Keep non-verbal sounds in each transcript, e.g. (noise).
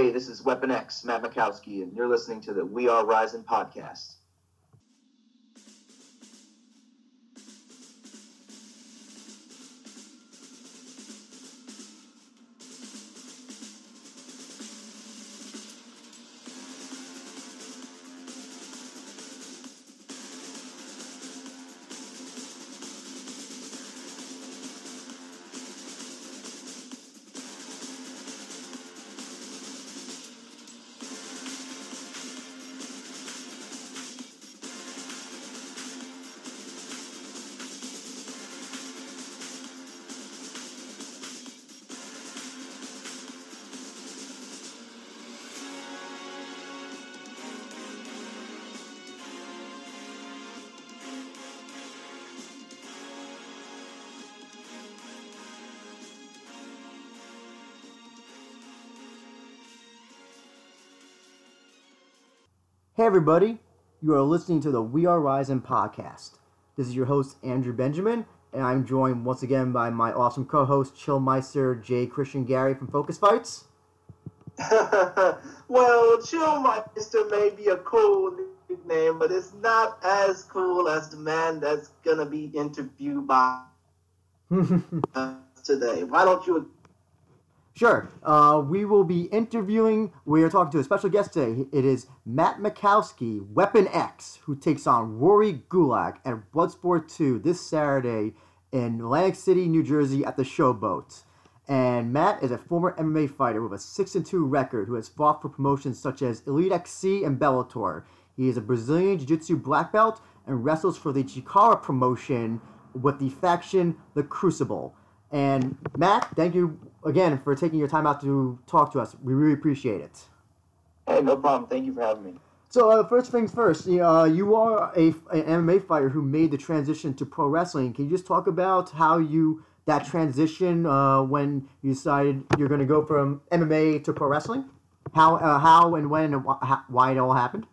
Hey, this is Weapon X, Matt Makowski, and you're listening to the We Are Rising podcast. Everybody. You are listening to the We Are Rising podcast. This is your host, Andrew Benjamin, and I'm joined once again by my awesome co host, Chillmeister J. Christian Gary from Focus Fights. (laughs) well, Chillmeister may be a cool nickname, but it's not as cool as the man that's going to be interviewed by (laughs) today. Why don't you Sure. Uh, we will be interviewing, we are talking to a special guest today. It is Matt Makowski, Weapon X, who takes on Rory Gulak at Bloodsport 2 this Saturday in Atlantic City, New Jersey at the Showboat. And Matt is a former MMA fighter with a 6 2 record who has fought for promotions such as Elite XC and Bellator. He is a Brazilian Jiu Jitsu black belt and wrestles for the Chikara promotion with the faction The Crucible. And Matt, thank you again for taking your time out to talk to us. We really appreciate it. Hey, no problem. Thank you for having me. So uh, first things first, uh, you are a, an MMA fighter who made the transition to pro wrestling. Can you just talk about how you that transition uh, when you decided you're going to go from MMA to pro wrestling? How, uh, how and when and wh- why it all happened?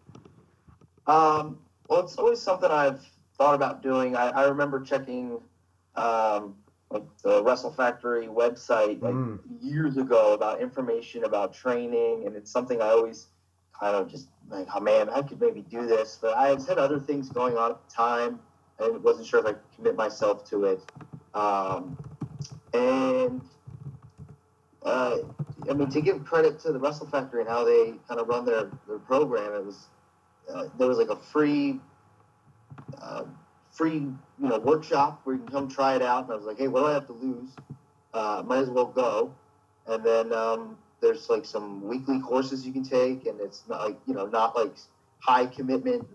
Um, well, it's always something I've thought about doing. I, I remember checking um, like the Wrestle Factory website like mm. years ago about information about training, and it's something I always kind of just like, oh man, I could maybe do this, but I had other things going on at the time, and wasn't sure if I could commit myself to it. Um, and uh, I mean, to give credit to the Wrestle Factory and how they kind of run their, their program, it was uh, there was like a free free you know workshop where you can come try it out. And I was like, hey, what do I have to lose? Uh, might as well go. And then um, there's like some weekly courses you can take, and it's not like you know not like high commitment,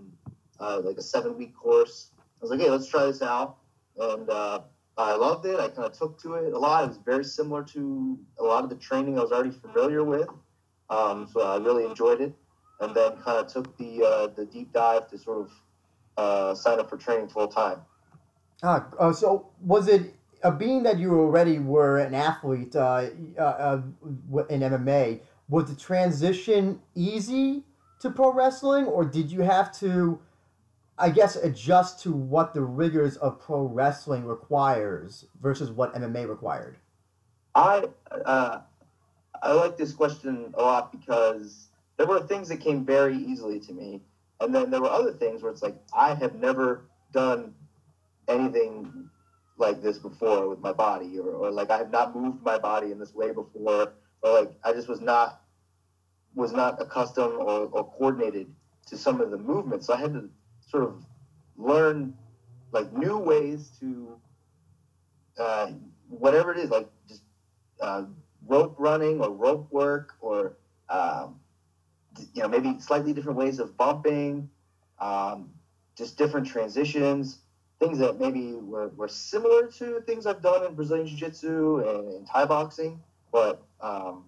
uh, like a seven week course. I was like, hey, let's try this out, and uh, I loved it. I kind of took to it a lot. It was very similar to a lot of the training I was already familiar with, um, so I really enjoyed it. And then kind of took the uh, the deep dive to sort of uh, sign up for training full time. Ah, uh, so was it uh, being that you already were an athlete uh, uh, uh in MMA? Was the transition easy to pro wrestling, or did you have to, I guess, adjust to what the rigors of pro wrestling requires versus what MMA required? I uh, I like this question a lot because there were things that came very easily to me and then there were other things where it's like I have never done anything like this before with my body, or, or like I have not moved my body in this way before, or like I just was not was not accustomed or, or coordinated to some of the movements. So I had to sort of learn like new ways to uh, whatever it is, like just uh, rope running or rope work or um, you know, maybe slightly different ways of bumping, um, just different transitions, things that maybe were, were similar to things I've done in Brazilian Jiu Jitsu and in Thai boxing, but um,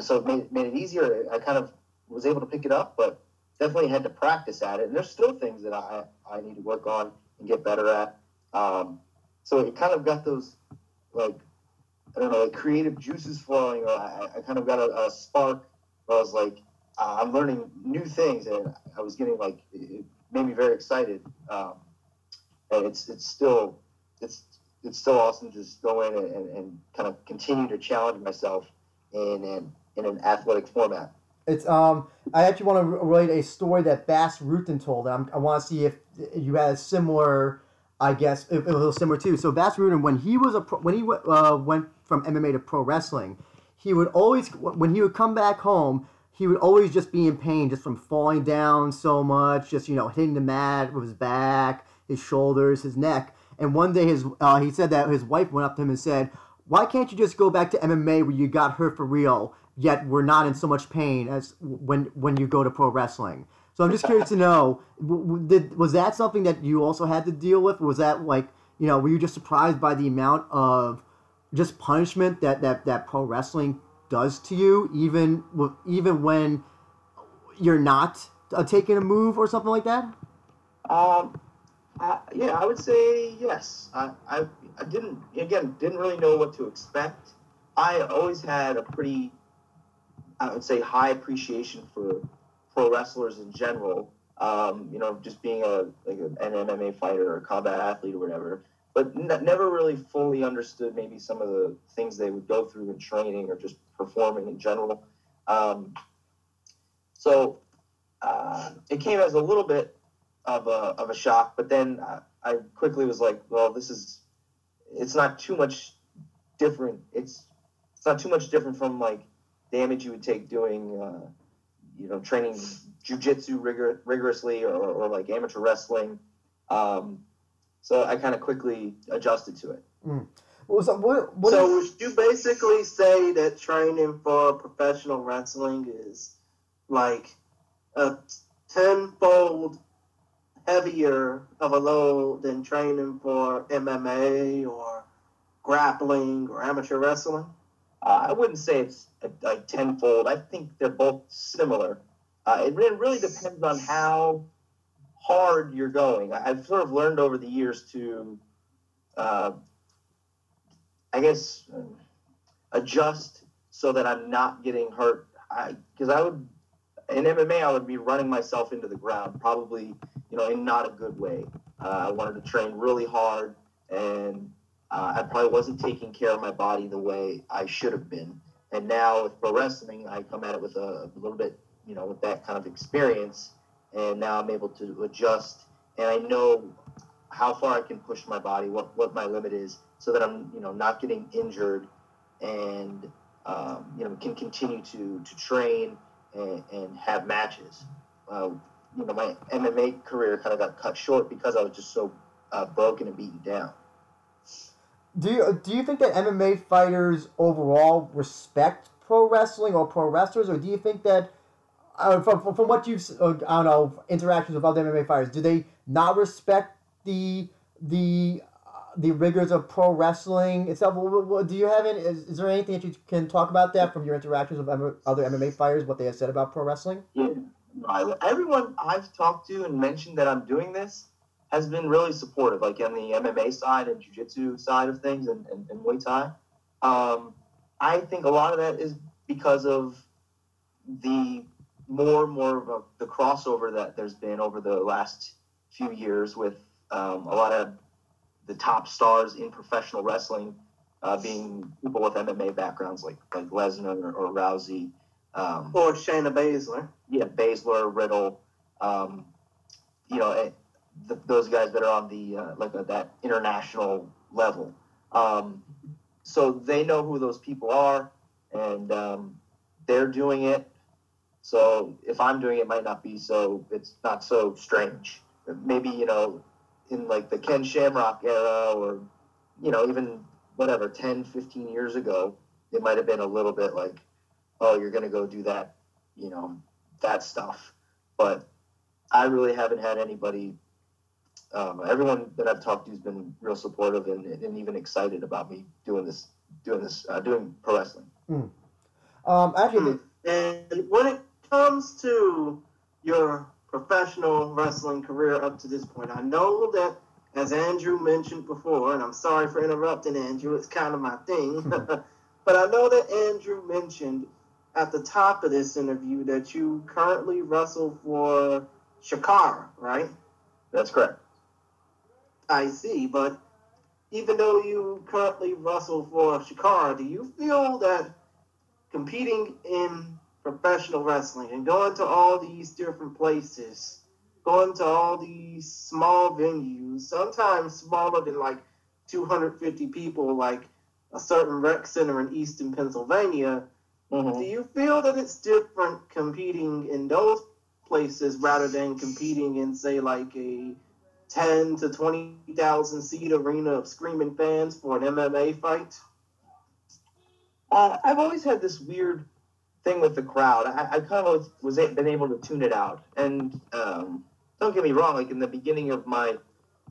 so it made, made it easier. I kind of was able to pick it up, but definitely had to practice at it. And there's still things that I, I need to work on and get better at. Um, so it kind of got those, like, I don't know, like creative juices flowing, I, I kind of got a, a spark I was like, uh, I'm learning new things, and I was getting like, it made me very excited. Um, and it's it's still it's it's still awesome to just go in and, and, and kind of continue to challenge myself and, and in an athletic format. It's um. I actually want to relate a story that Bas Rutten told. I'm, I want to see if you had a similar. I guess it was similar too. So Bas Rutten, when he was a pro, when he uh, went from MMA to pro wrestling, he would always when he would come back home, he would always just be in pain just from falling down so much, just you know hitting the mat with his back, his shoulders, his neck. And one day, his uh, he said that his wife went up to him and said, "Why can't you just go back to MMA where you got hurt for real?" yet we're not in so much pain as when when you go to pro wrestling. So I'm just curious to know, did, was that something that you also had to deal with? Was that like, you know, were you just surprised by the amount of just punishment that that, that pro wrestling does to you, even even when you're not uh, taking a move or something like that? Um, uh, yeah, I would say yes. I, I I didn't again didn't really know what to expect. I always had a pretty I would say high appreciation for pro wrestlers in general. Um, you know, just being a like an MMA fighter or a combat athlete or whatever, but n- never really fully understood maybe some of the things they would go through in training or just performing in general. Um, so uh, it came as a little bit of a, of a shock, but then I, I quickly was like, well, this is it's not too much different. It's it's not too much different from like damage you would take doing, uh, you know, training jujitsu rigor- rigorously or, or like amateur wrestling. Um, so I kind of quickly adjusted to it. Mm. Well, so what, what so is... would you basically say that training for professional wrestling is like a tenfold heavier of a load than training for MMA or grappling or amateur wrestling? Uh, I wouldn't say it's like tenfold. I think they're both similar. Uh, it really depends on how hard you're going. I've sort of learned over the years to, uh, I guess, adjust so that I'm not getting hurt. Because I, I, would, in MMA, I would be running myself into the ground, probably, you know, in not a good way. Uh, I wanted to train really hard and uh, I probably wasn't taking care of my body the way I should have been. And now with pro wrestling, I come at it with a, a little bit, you know, with that kind of experience. And now I'm able to adjust and I know how far I can push my body, what, what my limit is, so that I'm, you know, not getting injured and, um, you know, can continue to, to train and, and have matches. Uh, you know, my MMA career kind of got cut short because I was just so uh, broken and beaten down. Do you do you think that MMA fighters overall respect pro wrestling or pro wrestlers, or do you think that uh, from, from what you've uh, I don't know interactions with other MMA fighters, do they not respect the the uh, the rigors of pro wrestling itself? Do you have any? Is, is, there anything that you can talk about that from your interactions with other MMA fighters? What they have said about pro wrestling? Yeah, everyone I've talked to and mentioned that I'm doing this has been really supportive, like on the MMA side and jiu-jitsu side of things and, and, and Muay Thai. Um, I think a lot of that is because of the more and more of a, the crossover that there's been over the last few years with um, a lot of the top stars in professional wrestling uh, being people with MMA backgrounds like like Lesnar or, or Rousey. Um, or Shayna Baszler. Yeah, Baszler, Riddle. Um, you know, the, those guys that are on the uh, like uh, that international level. Um, so they know who those people are, and um, they're doing it. So if I'm doing it, it might not be so. It's not so strange. Maybe you know, in like the Ken Shamrock era, or you know, even whatever 10, 15 years ago, it might have been a little bit like, oh, you're going to go do that, you know, that stuff. But I really haven't had anybody um, everyone that I've talked to has been real supportive and, and even excited about me doing this, doing this, uh, doing pro wrestling. Mm. Um, actually, and when it comes to your professional wrestling career up to this point, I know that as Andrew mentioned before, and I'm sorry for interrupting Andrew, it's kind of my thing, (laughs) hmm. but I know that Andrew mentioned at the top of this interview that you currently wrestle for Chikara, right? That's correct. I see, but even though you currently wrestle for Chikara, do you feel that competing in professional wrestling and going to all these different places, going to all these small venues, sometimes smaller than like 250 people, like a certain rec center in Easton, Pennsylvania. Mhm. Do you feel that it's different competing in those places rather than competing in, say, like a 10 to 20,000 seat arena of screaming fans for an MMA fight? Uh, I've always had this weird thing with the crowd. I, I kind of was a- been able to tune it out. And um, don't get me wrong, like in the beginning of my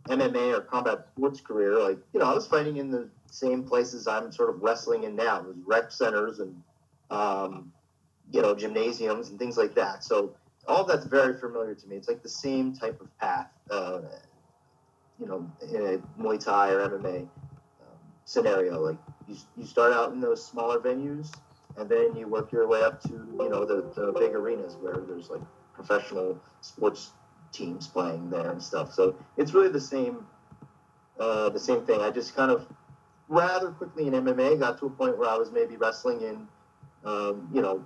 MMA or combat sports career, like you know, I was fighting in the same places I'm sort of wrestling in now—was rec centers and um, you know gymnasiums and things like that. So all that's very familiar to me. It's like the same type of path, uh, you know, in a Muay Thai or MMA um, scenario. Like you, you start out in those smaller venues, and then you work your way up to you know the, the big arenas where there's like professional sports teams playing there and stuff. So it's really the same uh, the same thing. I just kind of rather quickly in MMA got to a point where I was maybe wrestling in um, you know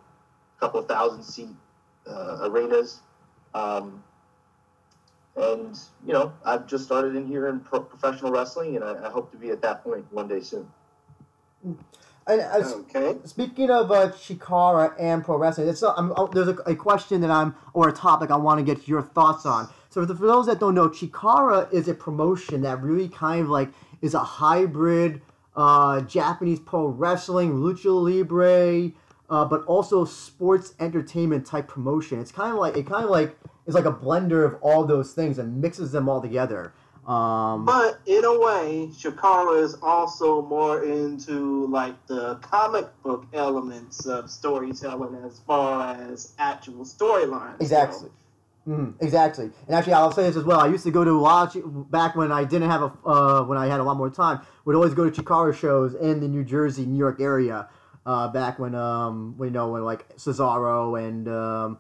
a couple of thousand seat uh, arenas. Um, and you know, I've just started in here in pro- professional wrestling, and I, I hope to be at that point one day soon. And Okay. Speaking of uh, Chikara and pro wrestling, it's I'm, oh, there's a, a question that I'm or a topic I want to get your thoughts on. So for, those that don't know, Chikara is a promotion that really kind of like is a hybrid uh, Japanese pro wrestling, lucha libre, uh, but also sports entertainment type promotion. It's kind of like it kind of like is like a blender of all those things and mixes them all together. Um, But in a way, Chikara is also more into like the comic book elements of storytelling as far as actual storylines. Exactly. Mhm, exactly. And actually, I'll say this as well. I used to go to a lot of, back when I didn't have a uh, when I had a lot more time. Would always go to Chikara shows in the New Jersey, New York area. Uh, back when um, we know when like Cesaro and um,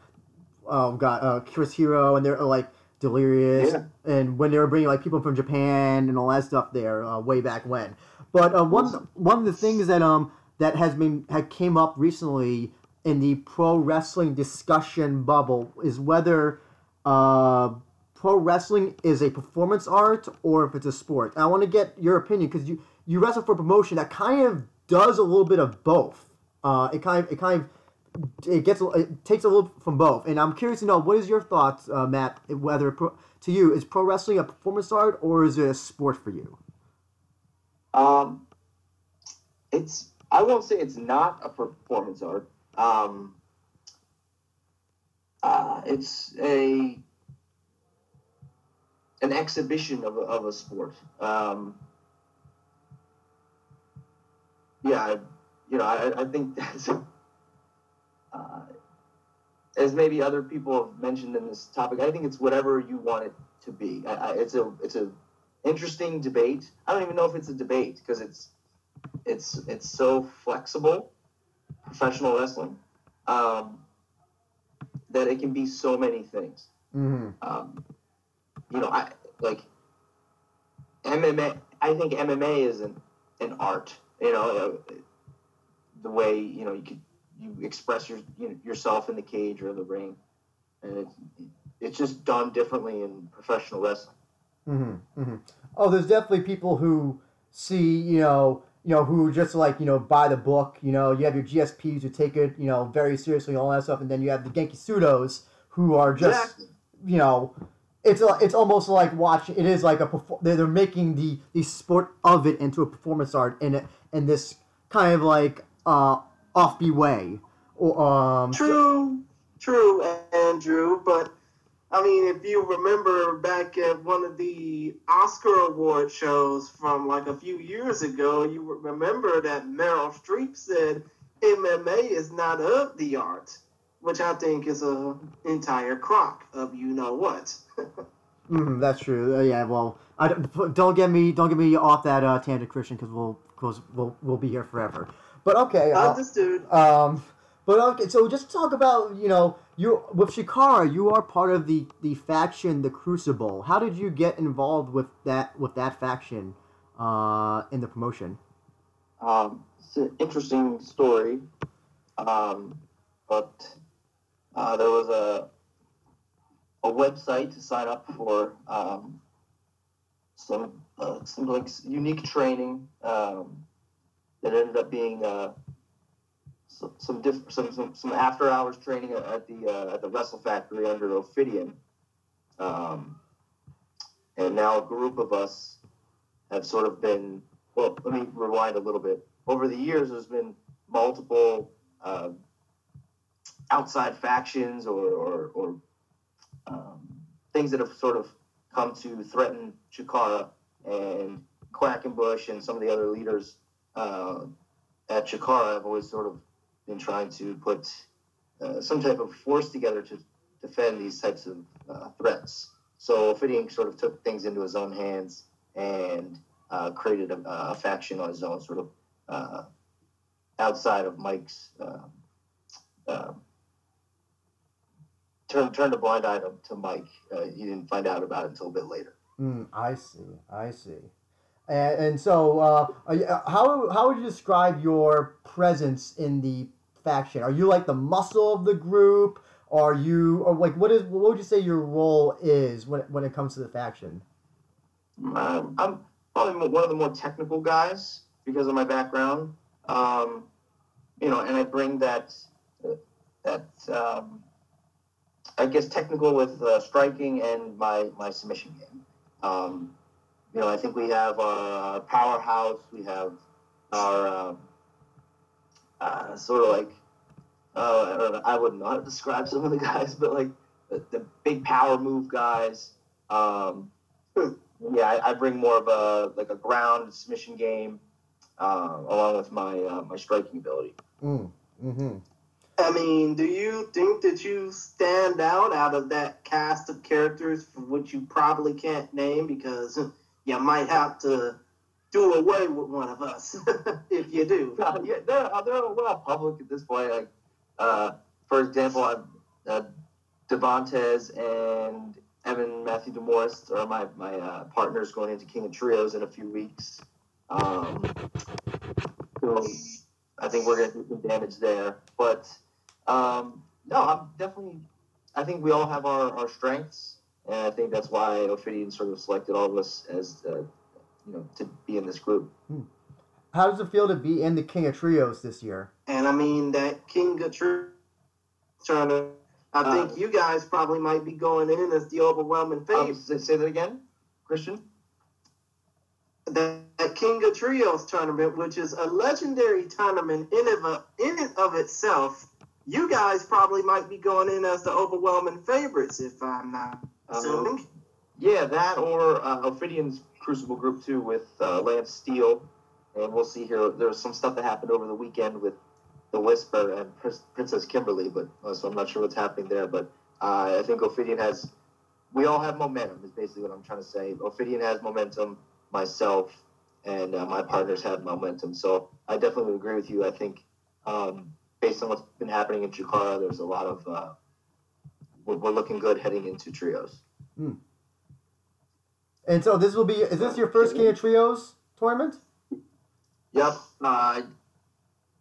oh god, uh, Chris Hero and they're like Delirious, Yeah. and when they were bringing like people from Japan and all that stuff there uh, way back when. But uh, one one of the things that um that has been had came up recently in the pro wrestling discussion bubble is whether uh, pro wrestling is a performance art or if it's a sport. And I want to get your opinion because you you wrestle for promotion that kind of does a little bit of both. Uh, it kind of it kind of it gets it takes a little from both. And I'm curious to know what is your thoughts, uh, Matt? Whether pro, to you is pro wrestling a performance art or is it a sport for you? Um, it's I won't say it's not a performance art. Um, uh, it's a an exhibition of a, of a sport. Um, yeah, I, you know, I, I think (laughs) that's uh, as maybe other people have mentioned in this topic. I think it's whatever you want it to be. I, I, it's a it's a interesting debate. I don't even know if it's a debate because it's it's it's so flexible, professional wrestling, um, that it can be so many things. Mm-hmm. Um, you know, I like MMA. I think MMA is an an art. You know, uh, the way you know you could you express your you know, yourself in the cage or the ring, and it's it's just done differently in professional wrestling. Mm-hmm, mm-hmm. Oh, there's definitely people who see, you know, you know, who just like, you know, buy the book. You know, you have your GSPs who take it, you know, very seriously, and all that stuff, and then you have the Genki Sudos who are just, Exactly. you know, it's a, it's almost like watching. It is like a they're, they're making the the sport of it into a performance art in it in this kind of like uh offbeat way. Or um, True, true, Andrew. But I mean, if you remember back at one of the Oscar award shows from like a few years ago, you remember that Meryl Streep said MMA is not of the art, which I think is a entire crock of you know what. (laughs) Mhm, that's true. Uh, yeah. Well, I don't, don't get me don't get me off that uh, tangent, Christian, because we'll cause we'll we'll be here forever. But okay. Uh, Understood. um, but okay. So just talk about you know you with Chikara, you are part of the the faction, the Crucible. How did you get involved with that with that faction uh, in the promotion? Um, it's an interesting story. Um, but uh, there was a a website to sign up for um, some uh, some like unique training um, that ended up being uh, some some, diff- some some some after hours training at the uh, at the Wrestle Factory under Ophidian. Um, and now a group of us have sort of been well. Let me rewind a little bit. Over the years, there's been multiple uh, outside factions or or, or um, things that have sort of come to threaten Chikara and Quackenbush and some of the other leaders uh, at Chikara have always sort of been trying to put uh, some type of force together to defend these types of uh, threats. So Ophidian sort of took things into his own hands and uh, created a, a, faction on his own, sort of uh, outside of Mike's. Uh, turned turned a blind eye to, to Mike. he didn't find out about it until a bit later. Mm, I see. I see. And, and so, uh, how, how would you describe your presence in the faction? Are you like the muscle of the group? Are you, or like, what is, what would you say your role is when, when it comes to the faction? Um, I'm probably one of the more technical guys because of my background. Um, you know, and I bring that, that, um, I guess technical with uh, striking and my, my submission game. Um, you know, I think we have our powerhouse. We have our uh, uh, sort of like uh, I don't know. I wouldn't know how to describe some of the (laughs) guys, but like the, the big power move guys. Um, (clears throat) yeah, I, I, bring more of a like a ground submission game, uh, along with my uh, my striking ability. Mm, hmm I mean, do you think that you stand out out of that cast of characters for which you probably can't name because you might have to do away with one of us (laughs) if you do. Uh, yeah, they're, they're we're not public at this point. Like, uh, for example, I, uh, Devontes and Evan Matthew DeMorris are my my uh, partners going into King of Trios in a few weeks. Um, so I think we're going to do some damage there, but um, no, I'm definitely. I think we all have our, our strengths and I think that's why Ophidian sort of selected all of us as, uh, you know, to be in this group. Hmm. How does it feel to be in the King of Trios this year? And I mean that King of Trios tournament. I uh, think you guys probably might be going in as the overwhelming favorite. Um, say that again, Christian. That, that King of Trios tournament, which is a legendary tournament in of in and of itself, you guys probably might be going in as the overwhelming favorites, if I'm not um, yeah, that or uh, Ophidian's Crucible Group 2 with uh, Lance Steele. And we'll see here. There's some stuff that happened over the weekend with the Whisper and Pr- Princess Kimberly, but uh, so I'm not sure what's happening there. But uh, I think Ophidian has. We all have momentum. Is basically what I'm trying to say. Ophidian has momentum. Myself and uh, my partners have momentum. So I definitely agree with you. I think um, based on what's been happening in Chikara, there's a lot of uh, we're, we're looking good heading into trios. Hmm. And so this will be is this your first King of Trios tournament? Yep. Uh,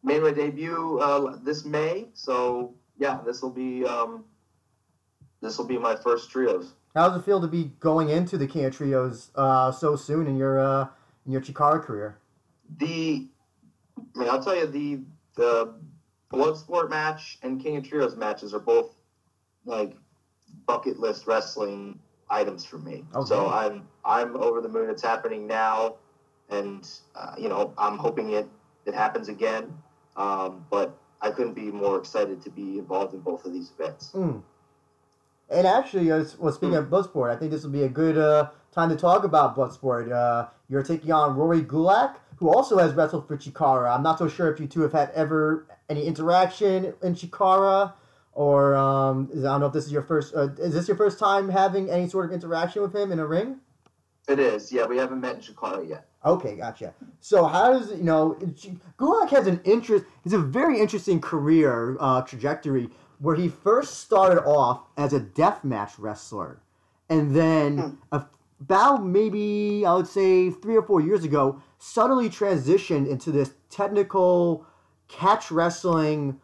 made my debut uh, this May, so yeah, this will be um, this will be my first trios. How does it feel to be going into the King of Trios uh, so soon in your uh, in your Chikara career? The I mean, I'll tell you the the Bloodsport match and King of Trios matches are both like bucket list wrestling items for me. Okay. So I'm I'm over the moon. It's happening now, and uh, you know I'm hoping it it happens again. Um, but I couldn't be more excited to be involved in both of these events. Mm. And actually, uh, well, speaking mm. of Bloodsport, I think this will be a good uh, time to talk about Bloodsport. Uh, you're taking on Rory Gulak, who also has wrestled for Chikara. I'm not so sure if you two have had ever any interaction in Chikara or um, I don't know if this is your first. Uh, is this your first time having any sort of interaction with him in a ring? It is. Yeah, we haven't met in Chikara yet. Okay, gotcha. So how does you know Gulak has an interest? He's a very interesting career uh, trajectory where he first started off as a deathmatch wrestler, and then hmm. about maybe I would say three or four years ago, suddenly transitioned into this technical catch wrestling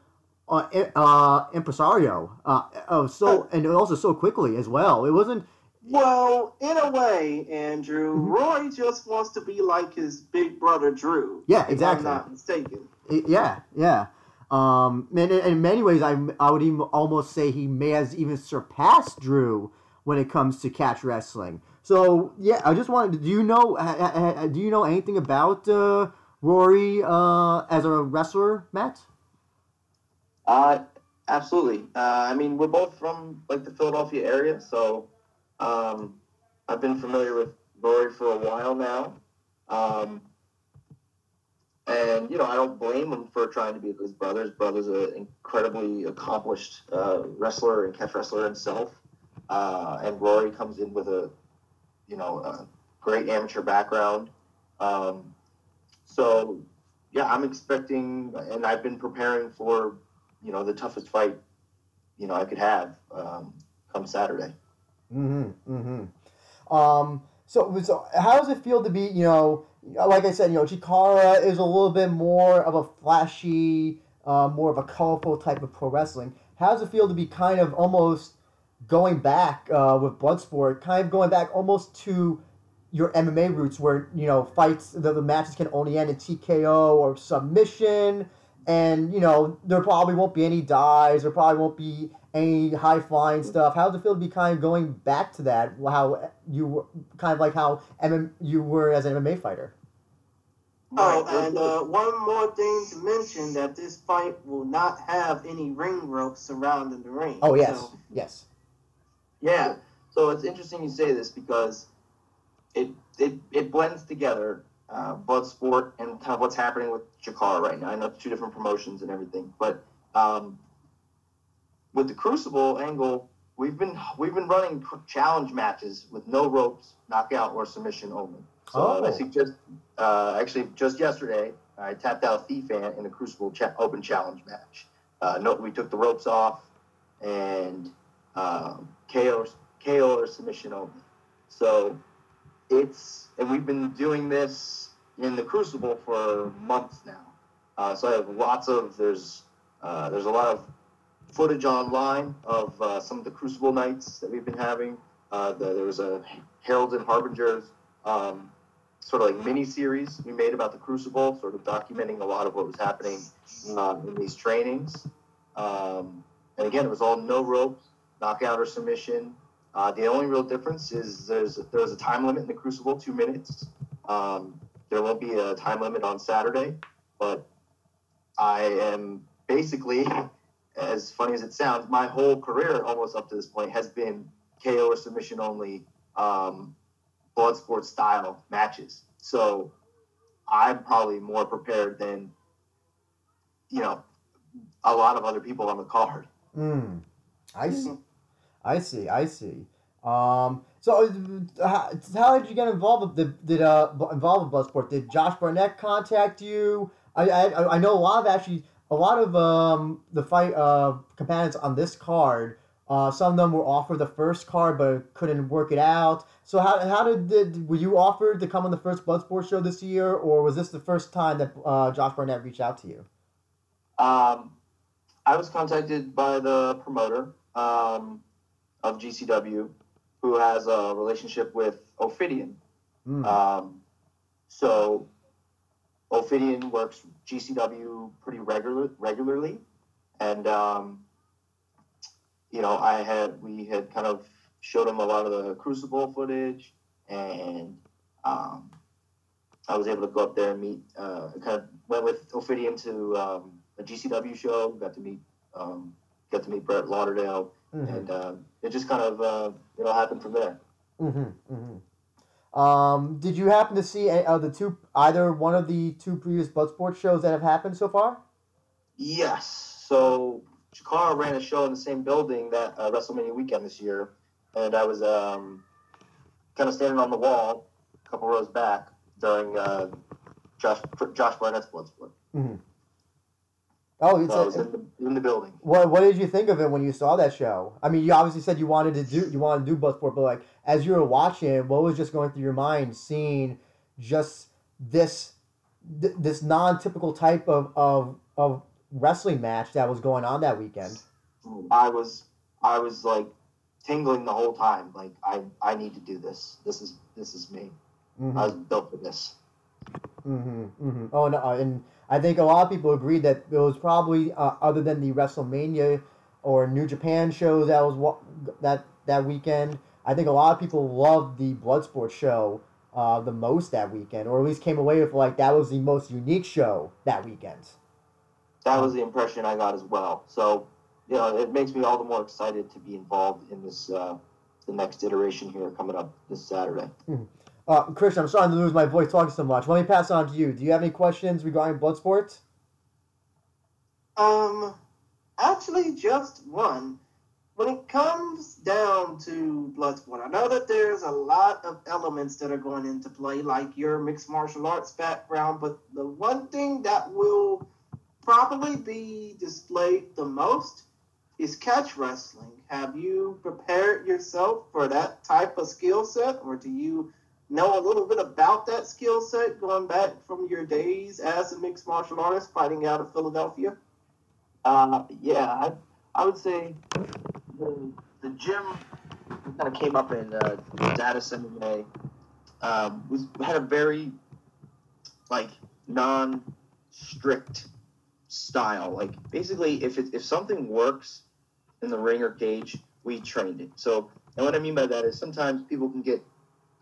uh, uh, impresario. Uh, uh, so and also so quickly as well. It wasn't. Well, in a way, Andrew, Mhm. Roy just wants to be like his big brother Drew. Yeah, if exactly. I'm not mistaken. Yeah, yeah. Um, and in, many ways, I, I would even almost say he may has even surpassed Drew when it comes to catch wrestling. So yeah, I just wanted. Do you know? Do you know anything about uh, Rory uh, as a wrestler, Matt? Uh, absolutely. Uh, I mean, we're both from like the Philadelphia area, so um, I've been familiar with Rory for a while now. Um, and you know, I don't blame him for trying to be his brother. His brother's an incredibly accomplished uh, wrestler and catch wrestler himself. Uh, and Rory comes in with a, you know, a great amateur background. Um, so, yeah, I'm expecting, and I've been preparing for you know, the toughest fight, you know, I could have um, come Saturday. Mm-hmm. Mm-hmm. Um, so, so how does it feel to be, you know, like I said, you know, Chikara is a little bit more of a flashy, uh, more of a colorful type of pro wrestling. How does it feel to be kind of almost going back uh, with Bloodsport, kind of going back almost to your MMA roots, where you know fights, the, the matches can only end in TKO or submission, and you know there probably won't be any dies, there probably won't be any high flying stuff. How does it feel to be kind of going back to that? How you were kind of like how MM, you were as an MMA fighter. Oh, and uh, one more thing to mention that this fight will not have any ring ropes surrounding the ring. Oh yes, So, yes. Yeah. So it's interesting you say this because it it, it blends together uh, blood sport and kind of what's happening with Chikara right now. I know it's two different promotions and everything, but um, with the Crucible angle, we've been we've been running challenge matches with no ropes, knockout or submission only. So Oh. I suggest uh, actually just yesterday I tapped out Thief Ant in a Crucible cha- Open Challenge match. Uh, no, we took the ropes off and um, KO, KO or submission only. So it's and we've been doing this in the Crucible for months now. Uh, so I have lots of there's uh, there's a lot of footage online of uh, some of the Crucible nights that we've been having. Uh, the, there was a Herald and Harbingers um, sort of like mini series we made about the Crucible, sort of documenting a lot of what was happening uh, in these trainings. Um, and again, it was all no ropes, knockout or submission. Uh, the only real difference is there's there's a time limit in the Crucible, two minutes. Um, there won't be a time limit on Saturday, but I am basically, as funny as it sounds, my whole career almost up to this point has been KO or submission only, um, blood sport style matches. So I'm probably more prepared than you know a lot of other people on the card. Mm. I see. I see. I see. Um, so, uh, how, how did you get involved with the did uh involved with Bloodsport? Did Josh Barnett contact you? I, I I know a lot of actually a lot of um the fight uh companions on this card. Uh, some of them were offered the first card but couldn't work it out. So how, how did, did were you offered to come on the first Bloodsport show this year, or was this the first time that uh, Josh Barnett reached out to you? Um, I was contacted by the promoter um, of GCW, who has a relationship with Ophidian. Mm. Um, so Ophidian works GCW pretty regular, regularly, and um, you know, I had we had kind of showed him a lot of the Crucible footage, and um, I was able to go up there and meet. Uh, kind of went with Ophidian to um, a GCW show. Got to meet um, got to meet Brett Lauderdale, Mhm. and um, it just kind of uh, it all happened from there. Mm-hmm, mm-hmm. Um, did you happen to see uh, the two either one of the two previous Bloodsport shows that have happened so far? Yes. So Chikara ran a show in the same building that uh, WrestleMania weekend this year, and I was um, kind of standing on the wall, a couple rows back during uh, Josh Josh Barnett's Bloodsport. Oh, it's So I was in the, in the building. what what did you think of it when you saw that show? I mean, you obviously said you wanted to do you wanted to do Bloodsport, but like as you were watching, it, what was just going through your mind seeing just this th- this non typical type of of of wrestling match that was going on that weekend. I was I was like tingling the whole time. Like I I need to do this. This is this is me. Mm-hmm. I was built for this. Mm-hmm, mm-hmm. Oh no, and I think a lot of people agreed that it was probably uh, other than the WrestleMania or New Japan show that was wa- that that weekend. I think a lot of people loved the Bloodsport show uh, the most that weekend, or at least came away with like that was the most unique show that weekend. That was the impression I got as well. So you know, it makes me all the more excited to be involved in this uh, the next iteration here coming up this Saturday. Uh, Christian, I'm starting to lose my voice talking so much. Let me pass on to you. Do you have any questions regarding Bloodsport? Um, actually, just one. When it comes down to Bloodsport, I know that there's a lot of elements that are going into play, like your mixed martial arts background, but the one thing that will probably be displayed the most is catch wrestling. Have you prepared yourself for that type of skill set, or do you know a little bit about that skill set going back from your days as a mixed martial artist fighting out of Philadelphia? Uh, yeah, I, I would say the, the gym kind of came up in uh, data MMA um, was had a very like non-strict style. Like basically, if it, if something works in the ring or cage, we trained it. So, and what I mean by that is sometimes people can get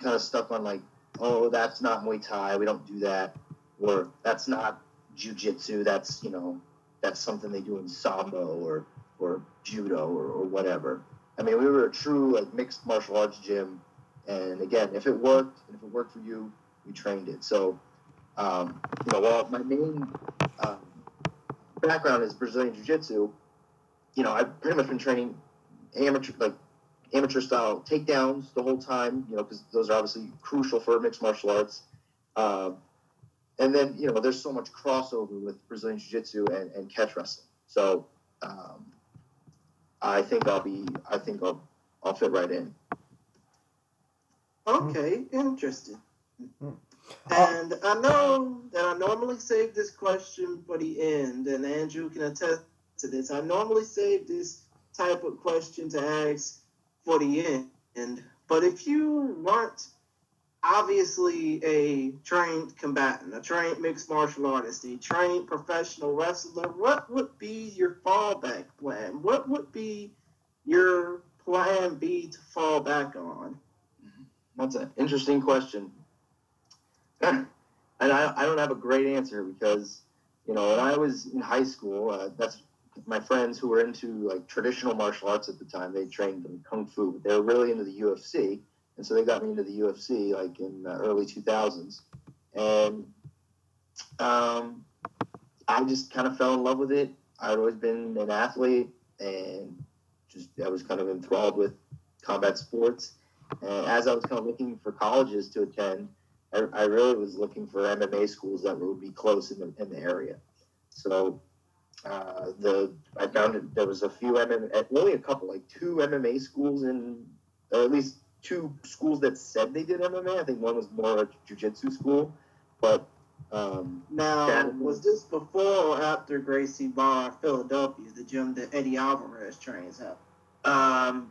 kind of stuff on like, oh, that's not Muay Thai, we don't do that, or that's not Jiu-Jitsu, that's you know, that's something they do in Sambo or or Judo or, or whatever. I mean, we were a true like mixed martial arts gym, and again, if it worked, and if it worked for you, we trained it. So, um, you know, while my main um, background is Brazilian Jiu-Jitsu, you know, I've pretty much been training amateur like amateur style takedowns the whole time. You know, because those are obviously crucial for mixed martial arts. Um, and then you know, there's so much crossover with Brazilian Jiu-Jitsu and, and catch wrestling. So. Um, I think I'll be. I think I'll. I'll fit right in. Okay, interesting. Mm. And I know that I normally save this question for the end, and Andrew can attest to this. I normally save this type of question to ask for the end. But if you weren't obviously a trained combatant, a trained mixed martial artist, a trained professional wrestler, what would be your fallback plan? What would be your plan B to fall back on? That's an interesting question, (laughs) and I, I don't have a great answer because you know when I was in high school, uh, that's my friends who were into like traditional martial arts at the time. They trained in kung fu. but They were really into the UFC and so they got me into the UFC like in the early 2000s, and um, I just kind of fell in love with it. I'd always been an athlete, and just I was kind of enthralled with combat sports. And as I was kind of looking for colleges to attend, I, I really was looking for MMA schools that would be close in the in the area. So uh, the I found it, there was a few MMA, only a couple, like two MMA schools in, or at least two schools that said they did MMA. I think one was more a jiu-jitsu school, but um, Now, that- was this before or after Gracie Bar, Philadelphia, the gym that Eddie Alvarez trains at? um,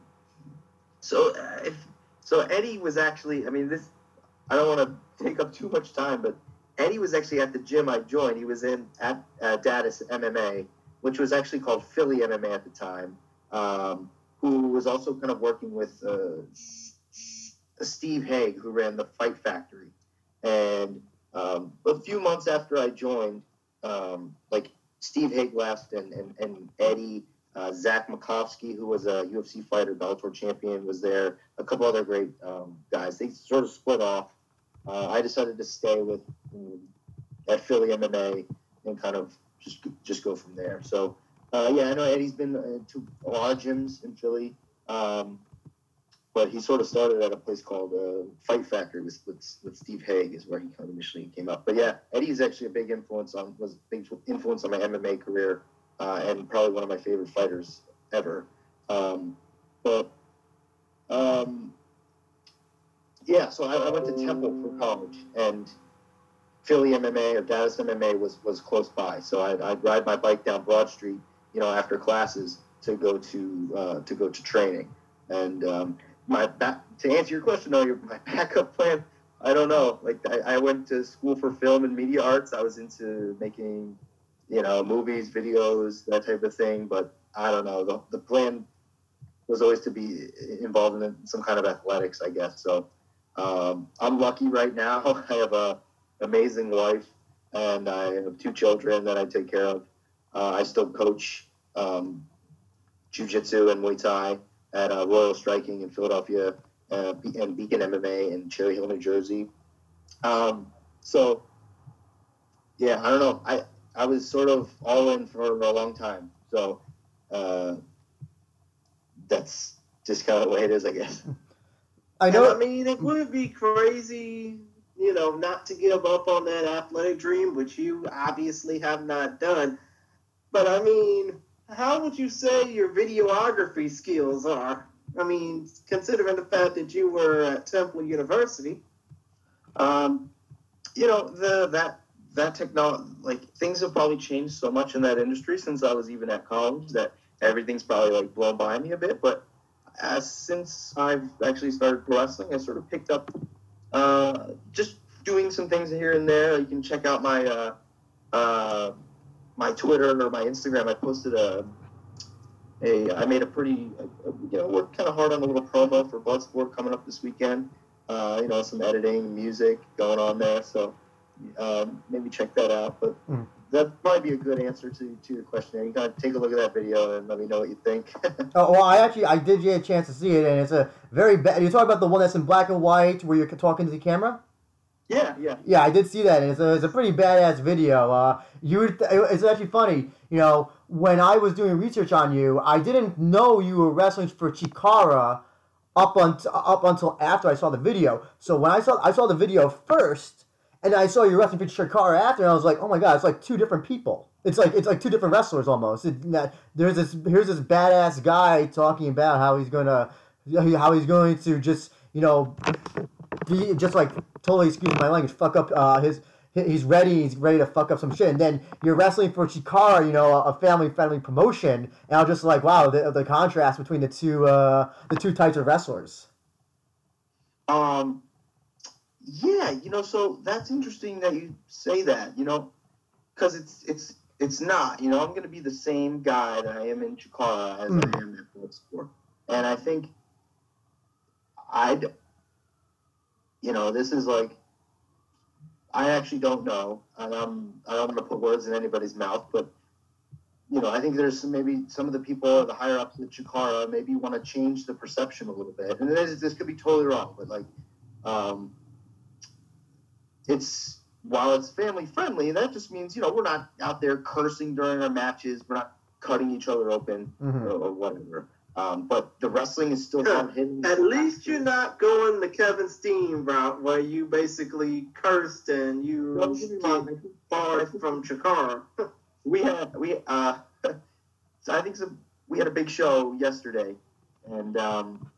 so uh, if so, Eddie was actually. I mean, this. I don't want to take up too much time, but Eddie was actually at the gym I joined. He was in at uh, Datus MMA, which was actually called Philly MMA at the time. Um, who was also kind of working with uh, Steve Haig, who ran the Fight Factory. And um, a few months after I joined, um, like Steve Haig left, and, and, and Eddie, uh, Zach Makovsky, who was a UFC fighter, Bellator champion, was there. A couple other great um, guys. They sort of split off. Uh, I decided to stay with um, at Philly MMA and kind of just just go from there. So uh, yeah, I know Eddie's been uh, to a lot of gyms in Philly. Um, but he sort of started at a place called uh, Fight Factory with, with, with Steve Haig is where he kind of initially came up. But yeah, Eddie's actually a big influence on was a big influence on my MMA career uh, and probably one of my favorite fighters ever. Um, but um, yeah, so I, I went to Temple for college and Philly MMA or Dallas MMA was was close by, so I'd, I'd ride my bike down Broad Street, you know, after classes to go to uh, to go to training. And um, my back to answer your question, though, your, my (laughs) backup plan, I don't know. Like I, I went to school for film and media arts. I was into making, you know, movies, videos, that type of thing. But I don't know. The, the plan was always to be involved in some kind of athletics, I guess. So um, I'm lucky right now. (laughs) I have a amazing wife, and I have two children that I take care of. Uh, I still coach um, jiu-jitsu and Muay Thai at uh, Royal Striking in Philadelphia uh, and Beacon MMA in Cherry Hill, New Jersey. Um, so, yeah, I don't know. I I was sort of all in for a long time. So, uh, that's just kind of the way it is, I guess. (laughs) I know. And, I mean, it would be crazy, you know, not to give up on that athletic dream, which you obviously have not done. But I mean, how would you say your videography skills are? I mean, considering the fact that you were at Temple University. Um, you know, the that that technology, like things have probably changed so much in that industry since I was even at college that everything's probably like blown by me a bit. But as since I've actually started wrestling, I sort of picked up uh, just doing some things here and there. You can check out my uh, uh, my Twitter or my Instagram, I posted a, a I made a pretty, you know, worked kind of hard on a little promo for Bloodsport coming up this weekend. Uh, you know, some editing, music going on there. So um, maybe check that out. But mm. That'd probably be a good answer to, to your question. You gotta take a look at that video and let me know what you think. (laughs) oh, well, I actually I did get a chance to see it, and it's a very bad. You talk about the one that's in black and white where you're talking to the camera. Yeah, yeah. Yeah, I did see that. It's a, it's a pretty badass video. Uh, you th- it's actually funny. You know, when I was doing research on you, I didn't know you were wrestling for Chikara up until up until after I saw the video. So when I saw I saw the video first, and I saw you wrestling for Chikara after, and I was like, oh my god, it's like two different people. It's like it's like two different wrestlers almost. It, that, there's this here's this badass guy talking about how he's gonna how he's going to just you know be just like totally excuse my language, fuck up uh, his. He's ready. He's ready to fuck up some shit, and then you're wrestling for Chikara, you know, a family-friendly promotion. And I'm just like, wow, the, the contrast between the two, uh, the two types of wrestlers. Um, yeah, you know, so that's interesting that you say that, you know, because it's it's it's not, you know, I'm going to be the same guy that I am in Chikara as mm. I am at Bloodsport, and I think I'd you know, this is like, I actually don't know, and I'm I don't want to put words in anybody's mouth, but you know, I think there's some, maybe some of the people, or the higher ups at Chikara, maybe want to change the perception a little bit, and this, this could be totally wrong, but like, um, it's while it's family friendly, that just means you know we're not out there cursing during our matches, we're not cutting each other open mm-hmm. or, or, whatever. Um, but the wrestling is still yeah. hidden. At least you're not going the Kevin Steen route where you basically cursed and you get barred from Chikara. (laughs) we had we uh, so (laughs) I think some we had a big show yesterday, and um,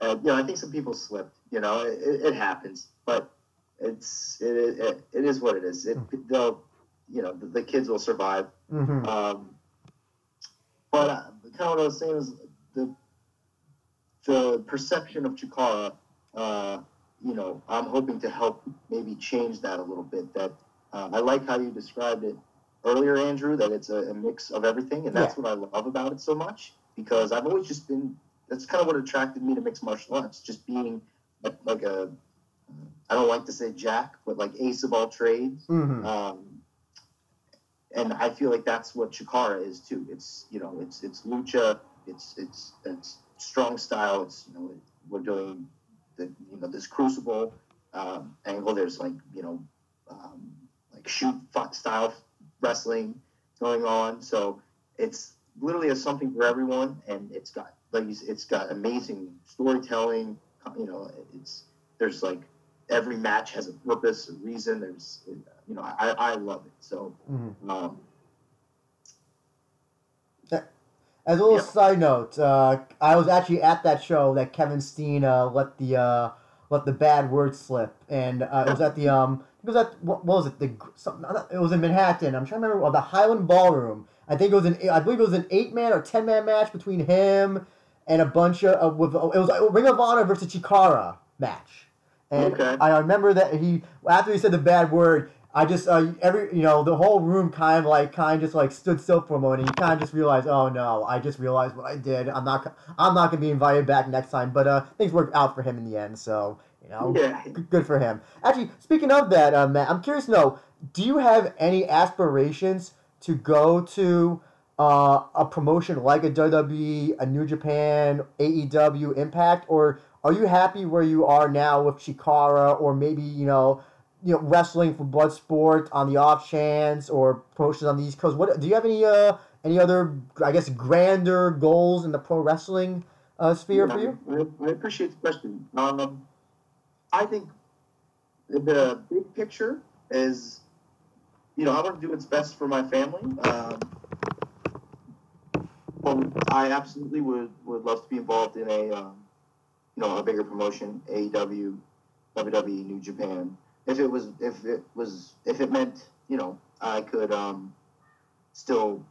uh, you know I think some people slipped. You know it, it happens, but it's it, it, it is what it is. It, they'll you know the, the kids will survive. Mm-hmm. Um, but uh, kind of what I was saying is the the perception of Chikara. Uh, you know, I'm hoping to help maybe change that a little bit. That uh, I like how you described it earlier, Andrew. That it's a, a mix of everything, and that's yeah. what I love about it so much. Because I've always just been. That's kind of what attracted me to mixed martial arts. Just being like, like a. I don't like to say jack, but like ace of all trades. Mm-hmm. Um, and I feel like that's what Chikara is too. It's you know, it's it's lucha, it's it's it's strong style. It's you know, we're doing the you know this crucible um, angle. There's like you know, um, like shoot style wrestling going on. So it's literally a something for everyone, and it's got like it's got amazing storytelling. You know, it's there's like every match has a purpose, a reason. There's you know, I, I love it. So, mm-hmm. um, as a little yeah. side note, uh, I was actually at that show that Kevin Steen uh, let the uh, let the bad word slip, and uh, it was at the (laughs) um, it was at what, what was it? The something, it was in Manhattan. I'm trying to remember. Oh, the Highland Ballroom. I think it was an. I believe it was an eight man or ten man match between him and a bunch of with. It was a Ring of Honor versus Chikara match. And Okay. I remember that he after he said the bad word. I just uh, every you know the whole room kind of like kind of just like stood still for a moment. And you kind of just realized, oh no, I just realized what I did. I'm not I'm not gonna be invited back next time. But uh, things worked out for him in the end. So you know, Yeah. Good for him. Actually, speaking of that, uh, Matt, I'm curious to know: Do you have any aspirations to go to uh, a promotion like a WWE, a New Japan, AEW, Impact, or are you happy where you are now with Chikara, or maybe you know, you know, wrestling for Bloodsport on the off chance, or promotions on the East Coast? What do you have any uh, any other, I guess, grander goals in the pro wrestling uh, sphere for you? I, I appreciate the question. Um, I think the big picture is, you know, I want to do what's best for my family. Um, I absolutely would, would love to be involved in a, um, you know, a bigger promotion, AEW, WWE, New Japan. If it was, if it was, if it meant, you know, I could um, still,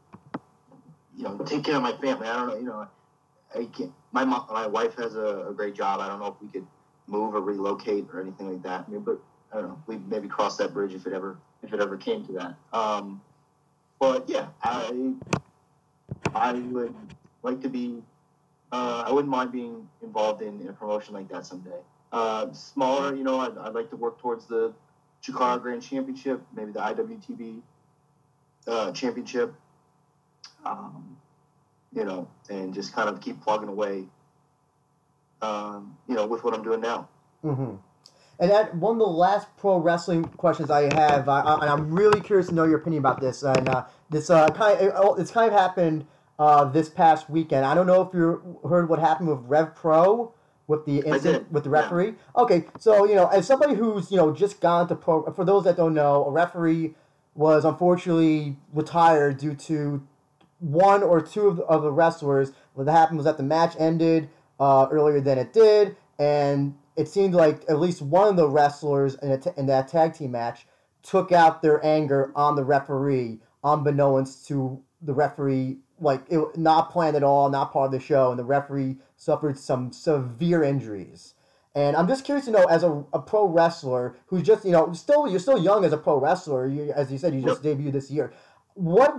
you know, take care of my family. I don't know, you know, I can't. My mom, my wife has a, a great job. I don't know if we could move or relocate or anything like that. I mean, but I don't know. We maybe cross that bridge if it ever if it ever came to that. Um, but yeah, I I would like to be. Uh, I wouldn't mind being involved in, in a promotion like that someday. Uh, smaller, you know, I'd, I'd like to work towards the Chikara Grand Championship, maybe the IWTV uh, Championship. Um, you know, and just kind of keep plugging away. Um, you know, with what I'm doing now. Mm-hmm. And that one of the last pro wrestling questions I have, uh, and I'm really curious to know your opinion about this. And uh, this uh, kind of, it's kind of happened uh, this past weekend. I don't know if you heard what happened with Rev Pro with the incident with the yeah. referee. Okay, so you know, as somebody who's you know just gone to pro, for those that don't know, a referee was unfortunately retired due to one or two of the, of the wrestlers. What happened was that the match ended uh, earlier than it did, and it seemed like at least one of the wrestlers in, a t- in that tag team match took out their anger on the referee, unbeknownst to the referee. Like it not planned at all, not part of the show, and the referee suffered some severe injuries. And I'm just curious to know, as a, a pro wrestler who's just, you know, still you're still young as a pro wrestler. You, as you said, you just debuted this year. What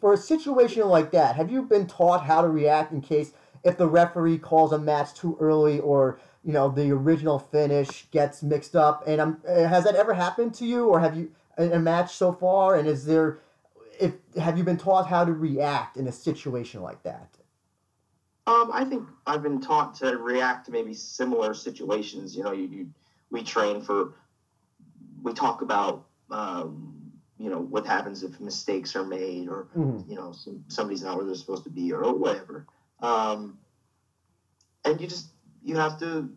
for a situation like that? Have you been taught how to react in case if the referee calls a match too early or you know the original finish gets mixed up? And uh, has that ever happened to you, or have you in a match so far? And is there, if have you been taught how to react in a situation like that? Um, I think I've been taught to react to maybe similar situations. You know, you, you we train for, we talk about, um, you know, what happens if mistakes are made or Mhm. you know some, somebody's not where they're supposed to be or whatever. Um, and you just you have to.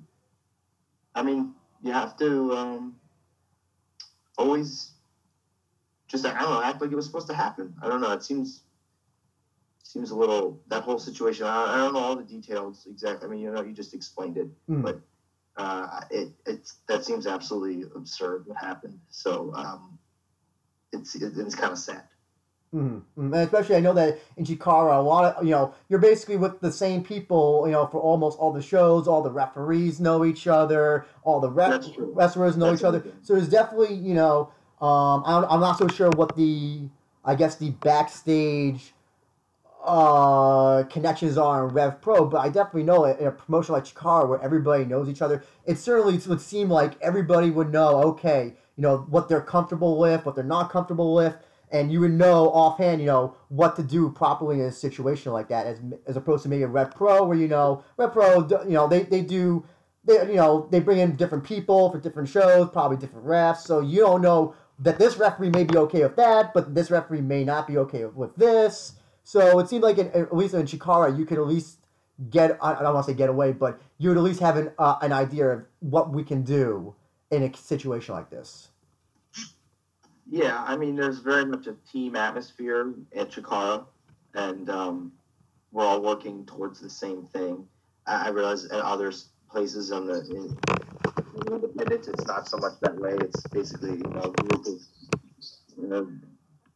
I mean, you have to um, always just I don't know act like it was supposed to happen. I don't know. It seems seems a little that whole situation. I, I don't know all the details exactly. I mean, you know, you just explained it, Mm. but uh, it it's that seems absolutely absurd what happened. So um, it's it, it's kind of sad. Mm, mm, and especially, I know that in Chikara, a lot of you know, you're basically with the same people, you know, for almost all the shows. All the referees know each other. All the ref- wrestlers know That's each other. So there's definitely, you know, um, I'm, I'm not so sure what the, I guess the backstage, uh, connections are in Rev Pro, but I definitely know in a promotion like Chikara where everybody knows each other, it certainly would seem like everybody would know, okay, you know, what they're comfortable with, what they're not comfortable with, and you would know offhand, you know, what to do properly in a situation like that, as as opposed to maybe a Rev Pro where you know Rev Pro, you know, they they do. They, you know, they bring in different people for different shows, probably different refs. So you don't know that this referee may be okay with that, but this referee may not be okay with this. So it seemed like, in, at least in Chikara, you could at least get, I don't want to say get away, but you would at least have an, uh, an idea of what we can do in a situation like this. Yeah, I mean, there's very much a team atmosphere at Chikara, and um, we're all working towards the same thing. I, I realize at other places on the in, independent. It's not so much that way. It's basically you know a group of you know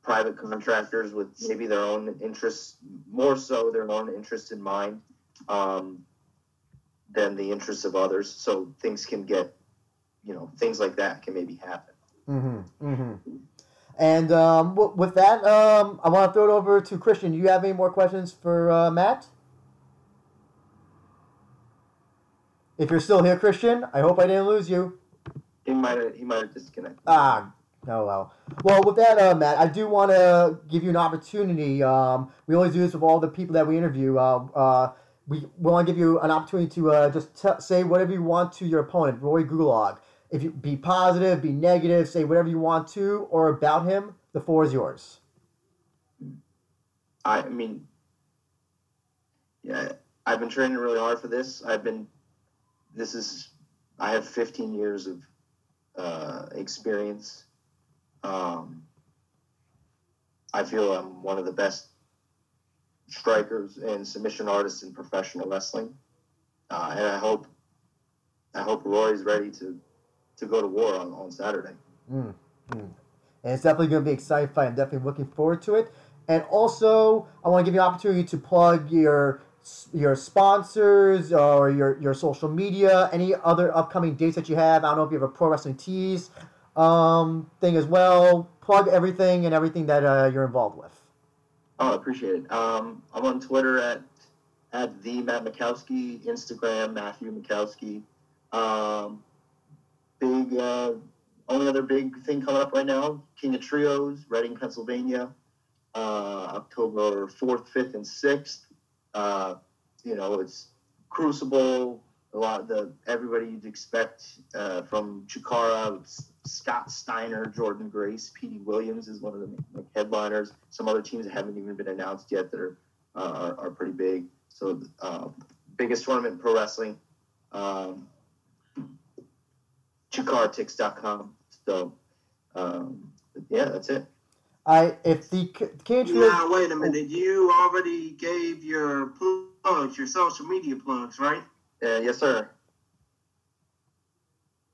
private contractors with maybe their own interests, more so their own interests in mind um, than the interests of others. So things can get, you know, things like that can maybe happen. Mm-hmm. Mm-hmm. And um, w- with that, um, I want to throw it over to Christian. Do you have any more questions for uh, Matt? If you're still here, Christian, I hope I didn't lose you. He might have he might have disconnected. Ah, oh well. Well, with that, uh, Matt, I do want to give you an opportunity. Um, we always do this with all the people that we interview. Uh, uh, we want to give you an opportunity to uh, just t- say whatever you want to your opponent, Roy Gulak. If you be positive, be negative, say whatever you want to or about him. The floor is yours. I mean, yeah, I've been training really hard for this. I've been, this is, I have 15 years of uh, experience. Um, I feel I'm one of the best strikers and submission artists in professional wrestling, uh, and I hope, I hope Roy's ready to, to go to war on, on Saturday. Mm. And it's definitely going to be exciting fight. I'm definitely looking forward to it. And also, I want to give you an opportunity to plug your your sponsors or your, your social media, any other upcoming dates that you have. I don't know if you have a Pro Wrestling Tees um, thing as well. Plug everything and everything that uh, you're involved with. Oh, I appreciate it. Um, I'm on Twitter at at the Matt Makowski, Instagram Matthew Makowski. Um, big uh, only other big thing coming up right now, King of Trios, Reading, Pennsylvania, uh, October fourth, fifth, and sixth. Uh, you know, it's Crucible, a lot of the everybody you'd expect uh, from Chikara, Scott Steiner, Jordynne Grace, Petey Williams is one of the like, headliners. Some other teams that haven't even been announced yet that are uh, are, are, pretty big. So, uh, biggest tournament in pro wrestling. Um, ChikaraTix.com. So, um, yeah, that's it. I if the cage. Now wait a minute. You already gave your plugs, your social media plugs, right? Uh, yes, sir.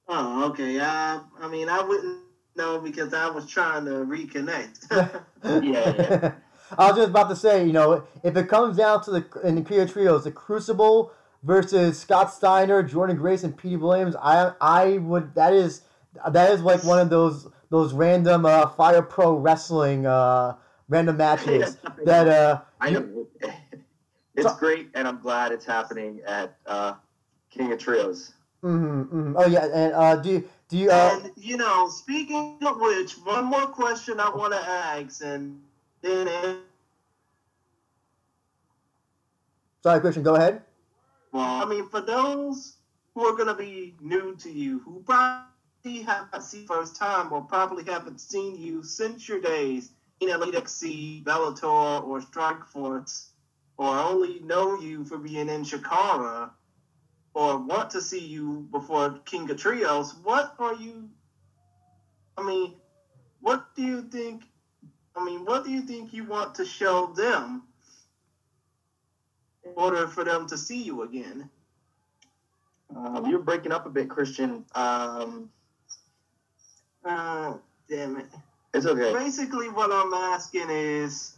Oh, okay. I I mean, I wouldn't know because I was trying to reconnect. (laughs) yeah, yeah. (laughs) I was just about to say, you know, if it comes down to the in the Kia trios, the Crucible versus Scott Steiner, Jordynne Grace, and Petey Williams, I I would that is that is like one of those those random uh, Fire Pro Wrestling uh, random matches (laughs) that uh, I know. (laughs) It's so, great, and I'm glad it's happening at uh, King of Trios. Mm-hmm, mm-hmm. Oh yeah, and uh, do you, do you? Uh... And you know, speaking of which, one more question I want to ask, and then. Sorry, Christian. Go ahead. Well, I mean, for those who are going to be new to you, who probably haven't seen first time or probably haven't seen you since your days in Elite XC, Bellator, or Strikeforce, or only know you for being in Chikara, or want to see you before King of Trios, what are you? I mean, what do you think? I mean, what do you think you want to show them in order for them to see you again? Um, you're breaking up a bit, Christian. Um, Oh, damn it. It's okay. Basically, what I'm asking is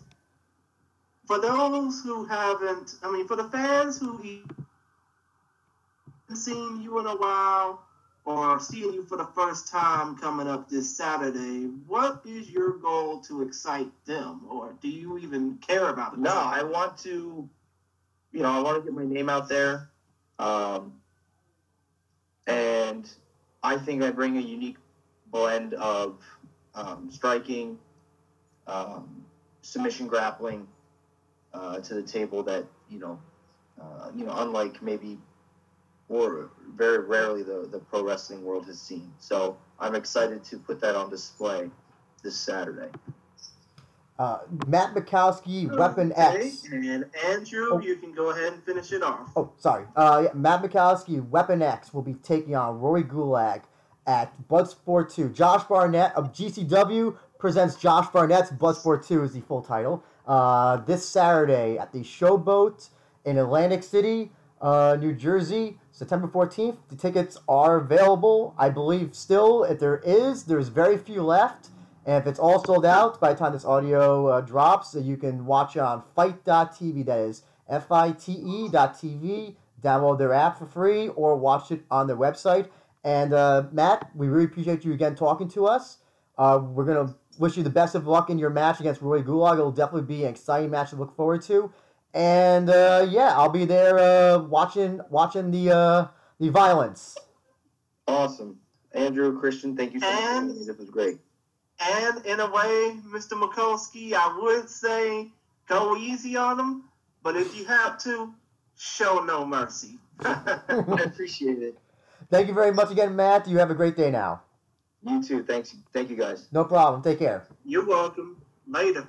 for those who haven't, I mean, for the fans who haven't seen you in a while or seeing you for the first time coming up this Saturday, what is your goal to excite them? Or do you even care about it? No, I want to, you know, I want to get my name out there. Um, and I think I bring a unique blend of um, striking, um, submission grappling uh, to the table that you know, uh, you know, unlike maybe or very rarely the, the pro wrestling world has seen. So I'm excited to put that on display this Saturday. Uh, Matt Makowski, Weapon okay. X. And Andrew, oh. you can go ahead and finish it off. Oh, sorry. Uh, yeah, Matt Makowski, Weapon X, will be taking on Rory Gulak at Bloodsport 2. Josh Barnett of GCW presents Josh Barnett's Bloodsport 2 is the full title. Uh, this Saturday at the Showboat in Atlantic City, uh, New Jersey. September 14th. The tickets are available, I believe, still. If there is, there's very few left. And if it's all sold out by the time this audio uh, drops, you can watch it on FITE.tv. That is F I T E.tv. Download their app for free or watch it on their website. And uh, Matt, we really appreciate you again talking to us. Uh, we're going to wish you the best of luck in your match against Roy Gulak. It'll definitely be an exciting match to look forward to. And uh, yeah, I'll be there uh, watching watching the uh, the violence. Awesome. Andrew, Christian, thank you so And- much. It was great. And in a way, Mr. Mikulski, I would say go easy on him, but if you have to, show no mercy. (laughs) (laughs) I appreciate it. Thank you very much again, Matt. You have a great day now. You too. Thanks. Thank you guys. No problem. Take care. You're welcome. Later.